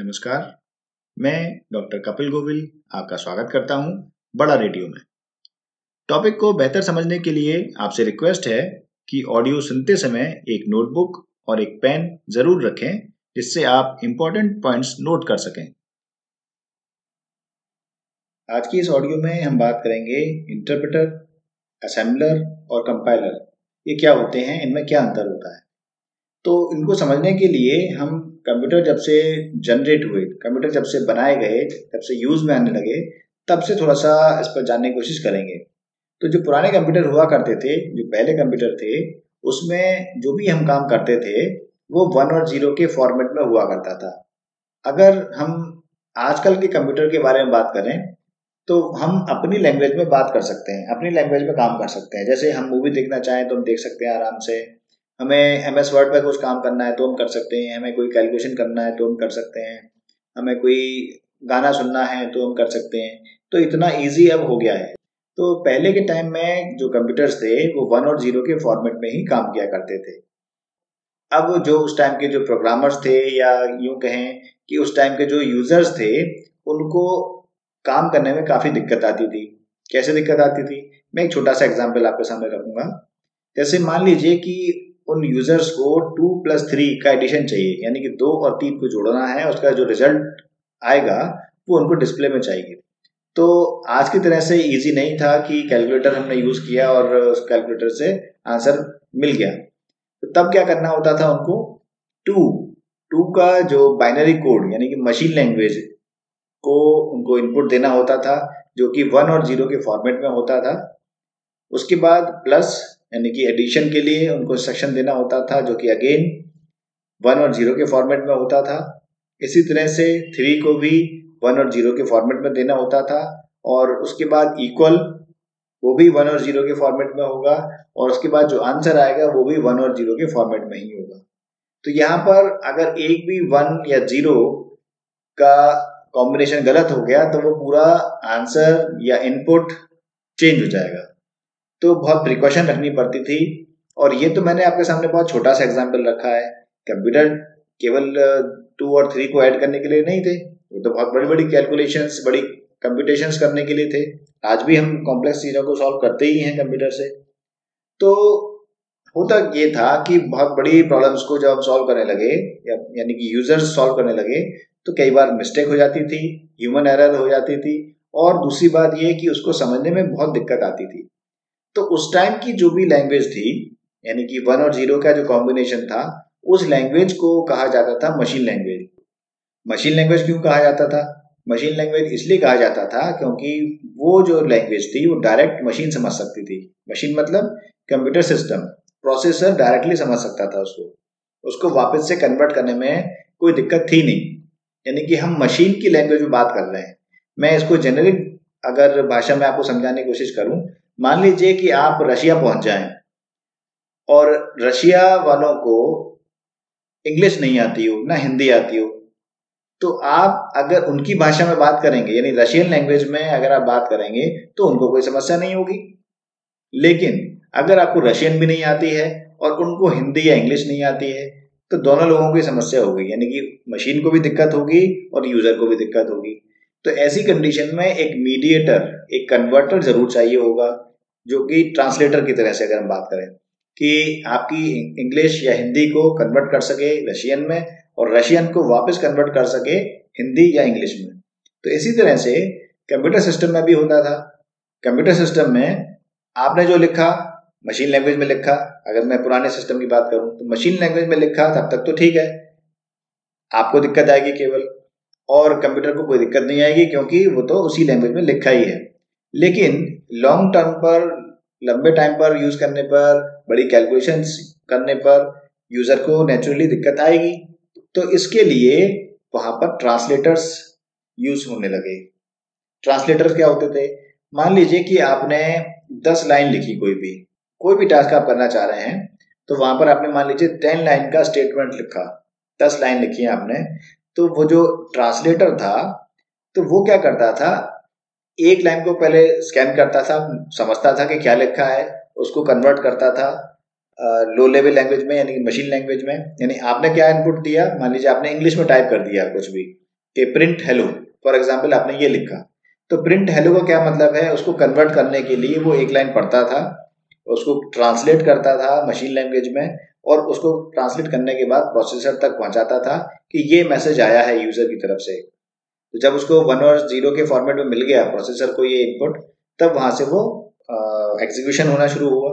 नमस्कार। मैं डॉक्टर कपिल गोविल आपका स्वागत करता हूँ बड़ा रेडियो में। टॉपिक को बेहतर समझने के लिए आपसे रिक्वेस्ट है कि ऑडियो सुनते समय एक नोटबुक और एक पेन ज़रूर रखें, जिससे आप इंपॉर्टेंट पॉइंट्स नोट कर सकें। आज की इस ऑडियो में हम बात करेंगे इंटरप्रेटर असेंबलर और कंपाइलर ये क्या होते हैं? इनमें क्या अंतर होता है? तो इनको समझने के लिए हम कंप्यूटर जब से जनरेट हुए कंप्यूटर जब से बनाए गए, जब से यूज़ में आने लगे, तब से थोड़ा सा इस पर जानने की कोशिश करेंगे। तो जो पुराने कंप्यूटर हुआ करते थे, जो पहले कंप्यूटर थे, उसमें जो भी हम काम करते थे, वो वन और ज़ीरो के फॉर्मेट में हुआ करता था। अगर हम आजकल के कंप्यूटर के बारे में बात करें तो हम अपनी लैंग्वेज में बात कर सकते हैं, अपनी लैंग्वेज में काम कर सकते हैं। जैसे हम मूवी देखना चाहें तो हम देख सकते हैं आराम से। हमें एम एस वर्ड पर कुछ काम करना है तो हम कर सकते हैं, हमें कोई कैलकुलेशन करना है तो हम कर सकते हैं, हमें कोई गाना सुनना है तो हम कर सकते हैं तो इतना इजी अब हो गया है। तो पहले के टाइम में जो कंप्यूटर्स थे, वो वन और ज़ीरो के फॉर्मेट में ही काम किया करते थे। अब जो उस टाइम के जो प्रोग्रामर्स थे या यूँ कहें कि उस टाइम के जो यूज़र्स थे, उनको काम करने में काफ़ी दिक्कत आती थी। कैसे दिक्कत आती थी? मैं एक छोटा सा एग्ज़ाम्पल आपके सामने रखूँगा। जैसे मान लीजिए कि उन यूज़र्स को टू प्लस थ्री का एडिशन चाहिए। यानी कि दो और तीन को जोड़ना है, उसका जो रिज़ल्ट आएगा, वो उनको डिस्प्ले में चाहिए। तो आज की तरह से इजी नहीं था कि कैलकुलेटर हमने यूज़ किया और उस कैलकुलेटर से आंसर मिल गया। तो तब क्या करना होता था उनको? टू टू का जो बाइनरी कोड यानी कि मशीन लैंग्वेज को उनको इनपुट देना होता था, जो कि वन और ज़ीरो के फॉर्मेट में होता था। उसके बाद प्लस यानी कि एडिशन के लिए उनको सेक्शन देना होता था, जो कि अगेन वन और ज़ीरो के फॉर्मेट में होता था। इसी तरह से थ्री को भी वन और ज़ीरो के फॉर्मेट में देना होता था और उसके बाद इक्वल वो भी वन और ज़ीरो के फॉर्मेट में होगा और उसके बाद जो आंसर आएगा वो भी वन और ज़ीरो के फॉर्मेट में ही होगा। तो यहाँ पर अगर एक भी वन या ज़ीरो का कॉम्बिनेशन गलत हो गया तो वो पूरा आंसर या इनपुट चेंज हो जाएगा। तो बहुत प्रिकॉशन रखनी पड़ती थी। और ये तो मैंने आपके सामने बहुत छोटा सा एग्ज़ाम्पल रखा है। कंप्यूटर केवल टू और थ्री को ऐड करने के लिए नहीं थे। वो तो बहुत बड़ी बड़ी कैलकुलेशंस बड़ी कंप्यूटेशंस करने के लिए थे। आज भी हम कॉम्प्लेक्स चीज़ों को सॉल्व करते ही हैं कंप्यूटर से। तो होता ये था कि बहुत बड़ी प्रॉब्लम्स को जब हम सॉल्व करने लगे या, यानी कि यूज़र्स सॉल्व करने लगे तो कई बार मिस्टेक हो जाती थी ह्यूमन एरर हो जाती थी। और दूसरी बात ये कि उसको समझने में बहुत दिक्कत आती थी। तो उस टाइम की जो भी लैंग्वेज थी, यानी कि वन और ज़ीरो का जो कॉम्बिनेशन था, उस लैंग्वेज को कहा जाता था मशीन लैंग्वेज मशीन लैंग्वेज क्यों कहा जाता था? मशीन लैंग्वेज इसलिए कहा जाता था क्योंकि वो जो लैंग्वेज थी, वो डायरेक्ट मशीन समझ सकती थी। मशीन मतलब कंप्यूटर सिस्टम प्रोसेसर डायरेक्टली समझ सकता था उसको। उसको वापस से कन्वर्ट करने में कोई दिक्कत थी नहीं। यानी कि हम मशीन की लैंग्वेज में बात कर रहे हैं। मैं इसको जेनरिक अगर भाषा में आपको समझाने की कोशिश करूँ मान लीजिए कि आप रशिया पहुँच जाए और रशिया वालों को इंग्लिश नहीं आती हो, ना हिंदी आती हो तो आप अगर उनकी भाषा में बात करेंगे, यानी रशियन लैंग्वेज में अगर आप बात करेंगे तो उनको कोई समस्या नहीं होगी। लेकिन अगर आपको रशियन भी नहीं आती है और उनको हिंदी या इंग्लिश नहीं आती है तो दोनों लोगों की समस्या होगी। यानी कि मशीन को भी दिक्कत होगी और यूज़र को भी दिक्कत होगी। तो ऐसी कंडीशन में एक मीडिएटर एक कन्वर्टर ज़रूर चाहिए होगा। जो कि ट्रांसलेटर की तरह से अगर हम बात करें, कि आपकी इंग्लिश या हिंदी को कन्वर्ट कर सके रशियन में और रशियन को वापस कन्वर्ट कर सके हिंदी या इंग्लिश में। तो इसी तरह से कंप्यूटर सिस्टम में भी होता था। कंप्यूटर सिस्टम में आपने जो लिखा मशीन लैंग्वेज में लिखा, अगर मैं पुराने सिस्टम की बात करूँ तो मशीन लैंग्वेज में लिखा, तब तक तो ठीक है। आपको दिक्कत आएगी केवल। और कंप्यूटर को कोई दिक्कत नहीं आएगी, क्योंकि वो तो उसी लैंग्वेज में लिखा ही है। लेकिन लॉन्ग टर्म पर लंबे टाइम पर यूज़ करने पर, बड़ी कैलकुलेशन करने पर यूज़र को नेचुरली दिक्कत आएगी। तो इसके लिए वहाँ पर ट्रांसलेटर्स यूज़ होने लगे। ट्रांसलेटर्स क्या होते थे? मान लीजिए कि आपने दस लाइन लिखी कोई भी कोई भी टास्क आप करना चाह रहे हैं तो वहाँ पर आपने मान लीजिए टेन लाइन का स्टेटमेंट लिखा, दस लाइन लिखी है आपने तो वो जो ट्रांसलेटर था तो वो क्या करता था? एक लाइन को पहले स्कैन करता था, समझता था कि क्या लिखा है, उसको कन्वर्ट करता था लो लेवल लैंग्वेज में, यानी मशीन लैंग्वेज में। यानी आपने क्या इनपुट दिया? मान लीजिए आपने इंग्लिश में टाइप कर दिया कुछ भी, कि प्रिंट हेलो फॉर एग्ज़ाम्पल आपने ये लिखा। तो प्रिंट हेलो का क्या मतलब है? उसको कन्वर्ट करने के लिए वो एक लाइन पढ़ता था, उसको ट्रांसलेट करता था मशीन लैंग्वेज में, और उसको ट्रांसलेट करने के बाद प्रोसेसर तक पहुंचाता था कि ये मैसेज आया है यूज़र की तरफ़ से। तो जब उसको वन और ज़ीरो के फॉर्मेट में मिल गया प्रोसेसर को ये इनपुट तब वहाँ से वो एग्जीक्यूशन होना शुरू हुआ।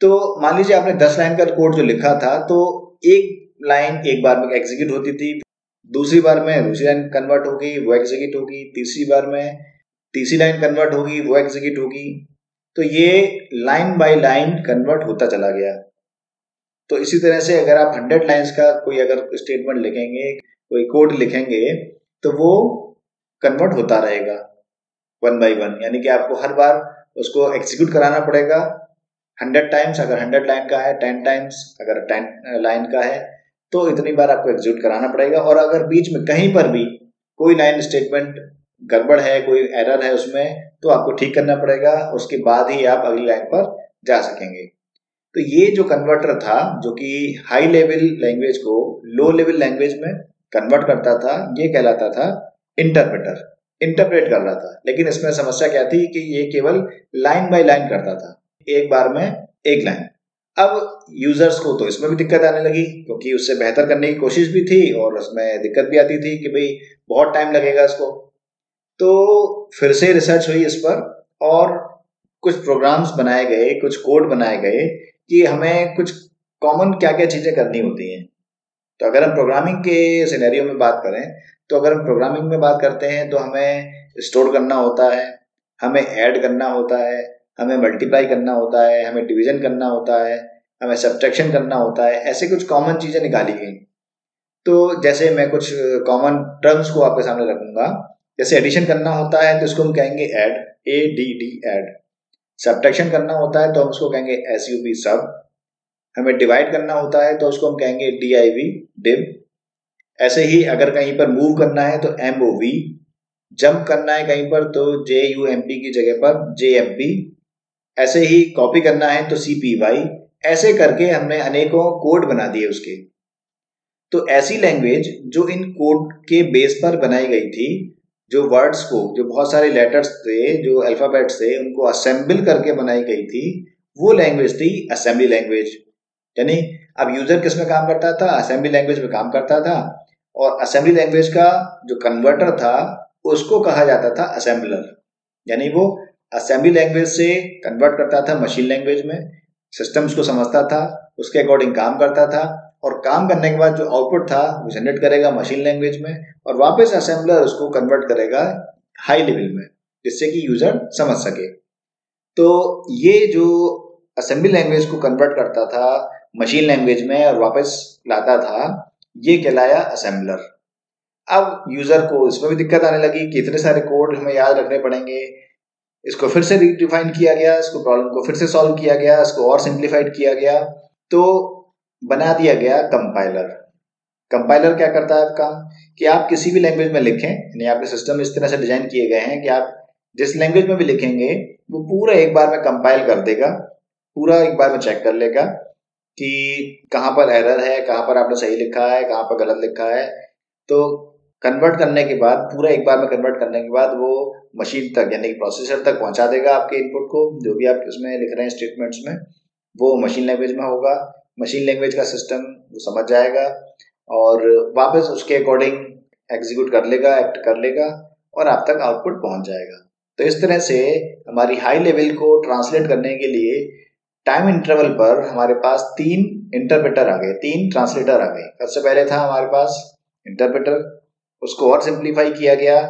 तो मान लीजिए आपने दस लाइन का कोड जो लिखा था तो एक लाइन एक बार में एग्जीक्यूट होती थी, दूसरी बार में दूसरी लाइन कन्वर्ट होगी, वो एग्जीक्यूट होगी, तीसरी बार में तीसरी लाइन कन्वर्ट होगी, वो एग्जीक्यूट होगी। तो ये लाइन बाय लाइन कन्वर्ट होता चला गया। तो इसी तरह से अगर आप हंड्रेड लाइन्स का कोई अगर स्टेटमेंट लिखेंगे, कोई कोड लिखेंगे तो वो कन्वर्ट होता रहेगा वन बाई वन यानी कि आपको हर बार उसको एग्जीक्यूट कराना पड़ेगा। हंड्रेड टाइम्स अगर हंड्रेड लाइन का है टेन टाइम्स अगर टेन लाइन का है तो इतनी बार आपको एग्जीक्यूट कराना पड़ेगा। और अगर बीच में कहीं पर भी कोई लाइन स्टेटमेंट गड़बड़ है, कोई एरर है उसमें तो आपको ठीक करना पड़ेगा। उसके बाद ही आप अगली लाइन पर जा सकेंगे। तो ये जो कन्वर्टर था, जो कि हाई लेवल लैंग्वेज को लो लेवल लैंग्वेज में कन्वर्ट करता था, ये कहलाता था इंटरप्रेटर इंटरप्रेट कर रहा था। लेकिन इसमें समस्या क्या थी कि ये केवल लाइन बाय लाइन करता था, एक बार में एक लाइन अब यूज़र्स को तो इसमें भी दिक्कत आने लगी, क्योंकि उससे बेहतर करने की कोशिश भी थी और उसमें दिक्कत भी आती थी कि भाई बहुत टाइम लगेगा इसको। तो फिर से रिसर्च हुई इस पर और कुछ प्रोग्राम्स बनाए गए, कुछ कोड बनाए गए कि हमें कुछ कॉमन क्या क्या चीज़ें करनी होती हैं। तो अगर हम प्रोग्रामिंग के सिनेरियो में बात करें तो अगर हम प्रोग्रामिंग में बात करते हैं तो हमें स्टोर करना होता है, हमें ऐड करना होता है, हमें मल्टीप्लाई करना होता है, हमें डिवीज़न करना होता है, हमें सब्ट्रैक्शन करना होता है, ऐसे कुछ कॉमन चीज़ें निकाली गई। तो जैसे मैं कुछ कॉमन टर्म्स को आपके सामने रखूँगा, जैसे एडिशन करना होता है तो इसको हम कहेंगे add A D D add subtraction करना होता है तो हम उसको कहेंगे एस यू बी सब हमें डिवाइड करना होता है तो उसको हम कहेंगे डी आई वी डिव ऐसे ही अगर कहीं पर मूव करना है तो एम ओ वी जंप करना है कहीं पर तो जे यू एम पी की जगह पर जे एम पी ऐसे ही कॉपी करना है तो सी पी वाई ऐसे करके हमने अनेकों कोड बना दिए उसके। तो ऐसी लैंग्वेज जो इन कोड के बेस पर बनाई गई थी, जो वर्ड्स को, जो बहुत सारे लेटर्स थे, जो अल्फाबेट्स थे, उनको असेंबल करके बनाई गई थी, वो लैंग्वेज थी असेंबली लैंग्वेज यानी अब यूज़र किसमें काम करता था? असेंबली लैंग्वेज में काम करता था। और असेंबली लैंग्वेज का जो कन्वर्टर था, उसको कहा जाता था असेंबलर यानी वो असेंबली लैंग्वेज से कन्वर्ट करता था मशीन लैंग्वेज में सिस्टम्स को समझता था, उसके अकॉर्डिंग काम करता था। और काम करने के बाद जो आउटपुट था, वो जनरेट करेगा मशीन लैंग्वेज में और वापस असेंबलर उसको कन्वर्ट करेगा हाई लेवल में, जिससे कि यूज़र समझ सके। तो ये जो असेंबली लैंग्वेज को कन्वर्ट करता था मशीन लैंग्वेज में और वापस लाता था, ये कहलाया असेंबलर। अब यूज़र को इसमें भी दिक्कत आने लगी कि इतने सारे कोड हमें याद रखने पड़ेंगे। इसको फिर से रिडिफाइन किया गया, इसको प्रॉब्लम को फिर से सॉल्व किया गया, इसको और सिंप्लीफाइड किया गया। तो बना दिया गया कंपाइलर कंपाइलर क्या करता है आपका? कि आप किसी भी लैंग्वेज में लिखें, यानी आपके सिस्टम इस तरह से डिज़ाइन किए गए हैं कि आप जिस लैंग्वेज में भी लिखेंगे, वो पूरा एक बार में कंपाइल कर देगा, पूरा एक बार में चेक कर लेगा। कि कहाँ पर एरर है, कहाँ पर आपने सही लिखा है, कहाँ पर गलत लिखा है। तो कन्वर्ट करने के बाद, पूरा एक बार में कन्वर्ट करने के बाद वो मशीन तक, यानी कि प्रोसेसर तक पहुँचा देगा आपके इनपुट को। जो भी आप उसमें लिख रहे हैं स्टेटमेंट्स में, वो मशीन लैंग्वेज में होगा। मशीन लैंग्वेज का सिस्टम वो समझ जाएगा और वापस उसके अकॉर्डिंग एग्जीक्यूट कर लेगा एक्ट कर लेगा और आप तक आउटपुट पहुँच जाएगा। तो इस तरह से हमारी हाई लेवल को ट्रांसलेट करने के लिए टाइम इंटरवल पर हमारे पास तीन इंटरप्रेटर आ गए, तीन ट्रांसलेटर आ गए। सबसे पहले था हमारे पास इंटरप्रेटर उसको और सिंप्लीफाई किया गया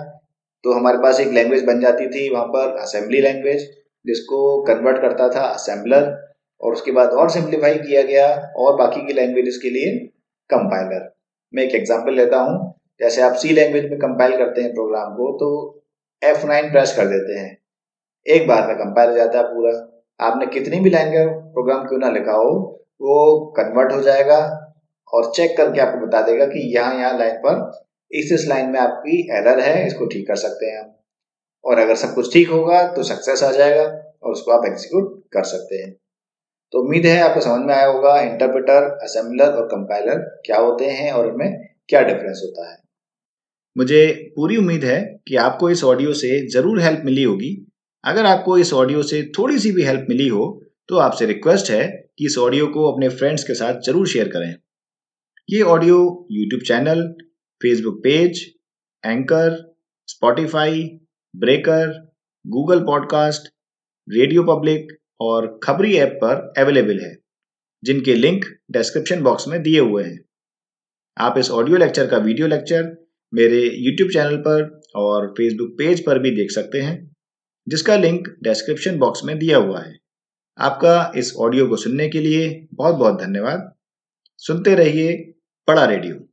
तो हमारे पास एक लैंग्वेज बन जाती थी, वहाँ पर असेंबली लैंग्वेज जिसको कन्वर्ट करता था असेंबलर और उसके बाद और सिंप्लीफाई किया गया, और बाकी की लैंग्वेजेस के लिए कंपाइलर मैं एक एग्जांपल लेता हूँ, जैसे आप सी लैंग्वेज में कंपाइल करते हैं प्रोग्राम को तो एफ़ नाइन प्रेस कर देते हैं। एक बार में कंपाइल हो जाता है पूरा। आपने कितनी भी लाइन का प्रोग्राम क्यों ना लिखा हो, वो कन्वर्ट हो जाएगा और चेक करके आपको बता देगा कि यहाँ यहाँ लाइन पर इस इस लाइन में आपकी एरर है, इसको ठीक कर सकते हैं हम और अगर सब कुछ ठीक होगा तो सक्सेस आ जाएगा और उसको आप एग्जीक्यूट कर सकते हैं। तो उम्मीद है आपको समझ में आया होगा इंटरप्रेटर असेंबलर और कंपाइलर क्या होते हैं और उनमें क्या डिफरेंस होता है। मुझे पूरी उम्मीद है कि आपको इस ऑडियो से ज़रूर हेल्प मिली होगी। अगर आपको इस ऑडियो से थोड़ी सी भी हेल्प मिली हो तो आपसे रिक्वेस्ट है कि इस ऑडियो को अपने फ्रेंड्स के साथ ज़रूर शेयर करें। ये audio YouTube channel Facebook page Anchor Spotify Breaker Google podcast Radio Public और खबरी ऐप पर अवेलेबल है, जिनके लिंक डिस्क्रिप्शन बॉक्स में दिए हुए हैं। आप इस ऑडियो लेक्चर का वीडियो लेक्चर मेरे यूट्यूब चैनल पर और फेसबुक पेज पर भी देख सकते हैं। जिसका लिंक डिस्क्रिप्शन बॉक्स में दिया हुआ है। आपका इस ऑडियो को सुनने के लिए बहुत बहुत धन्यवाद। सुनते रहिए पड़ा रेडियो।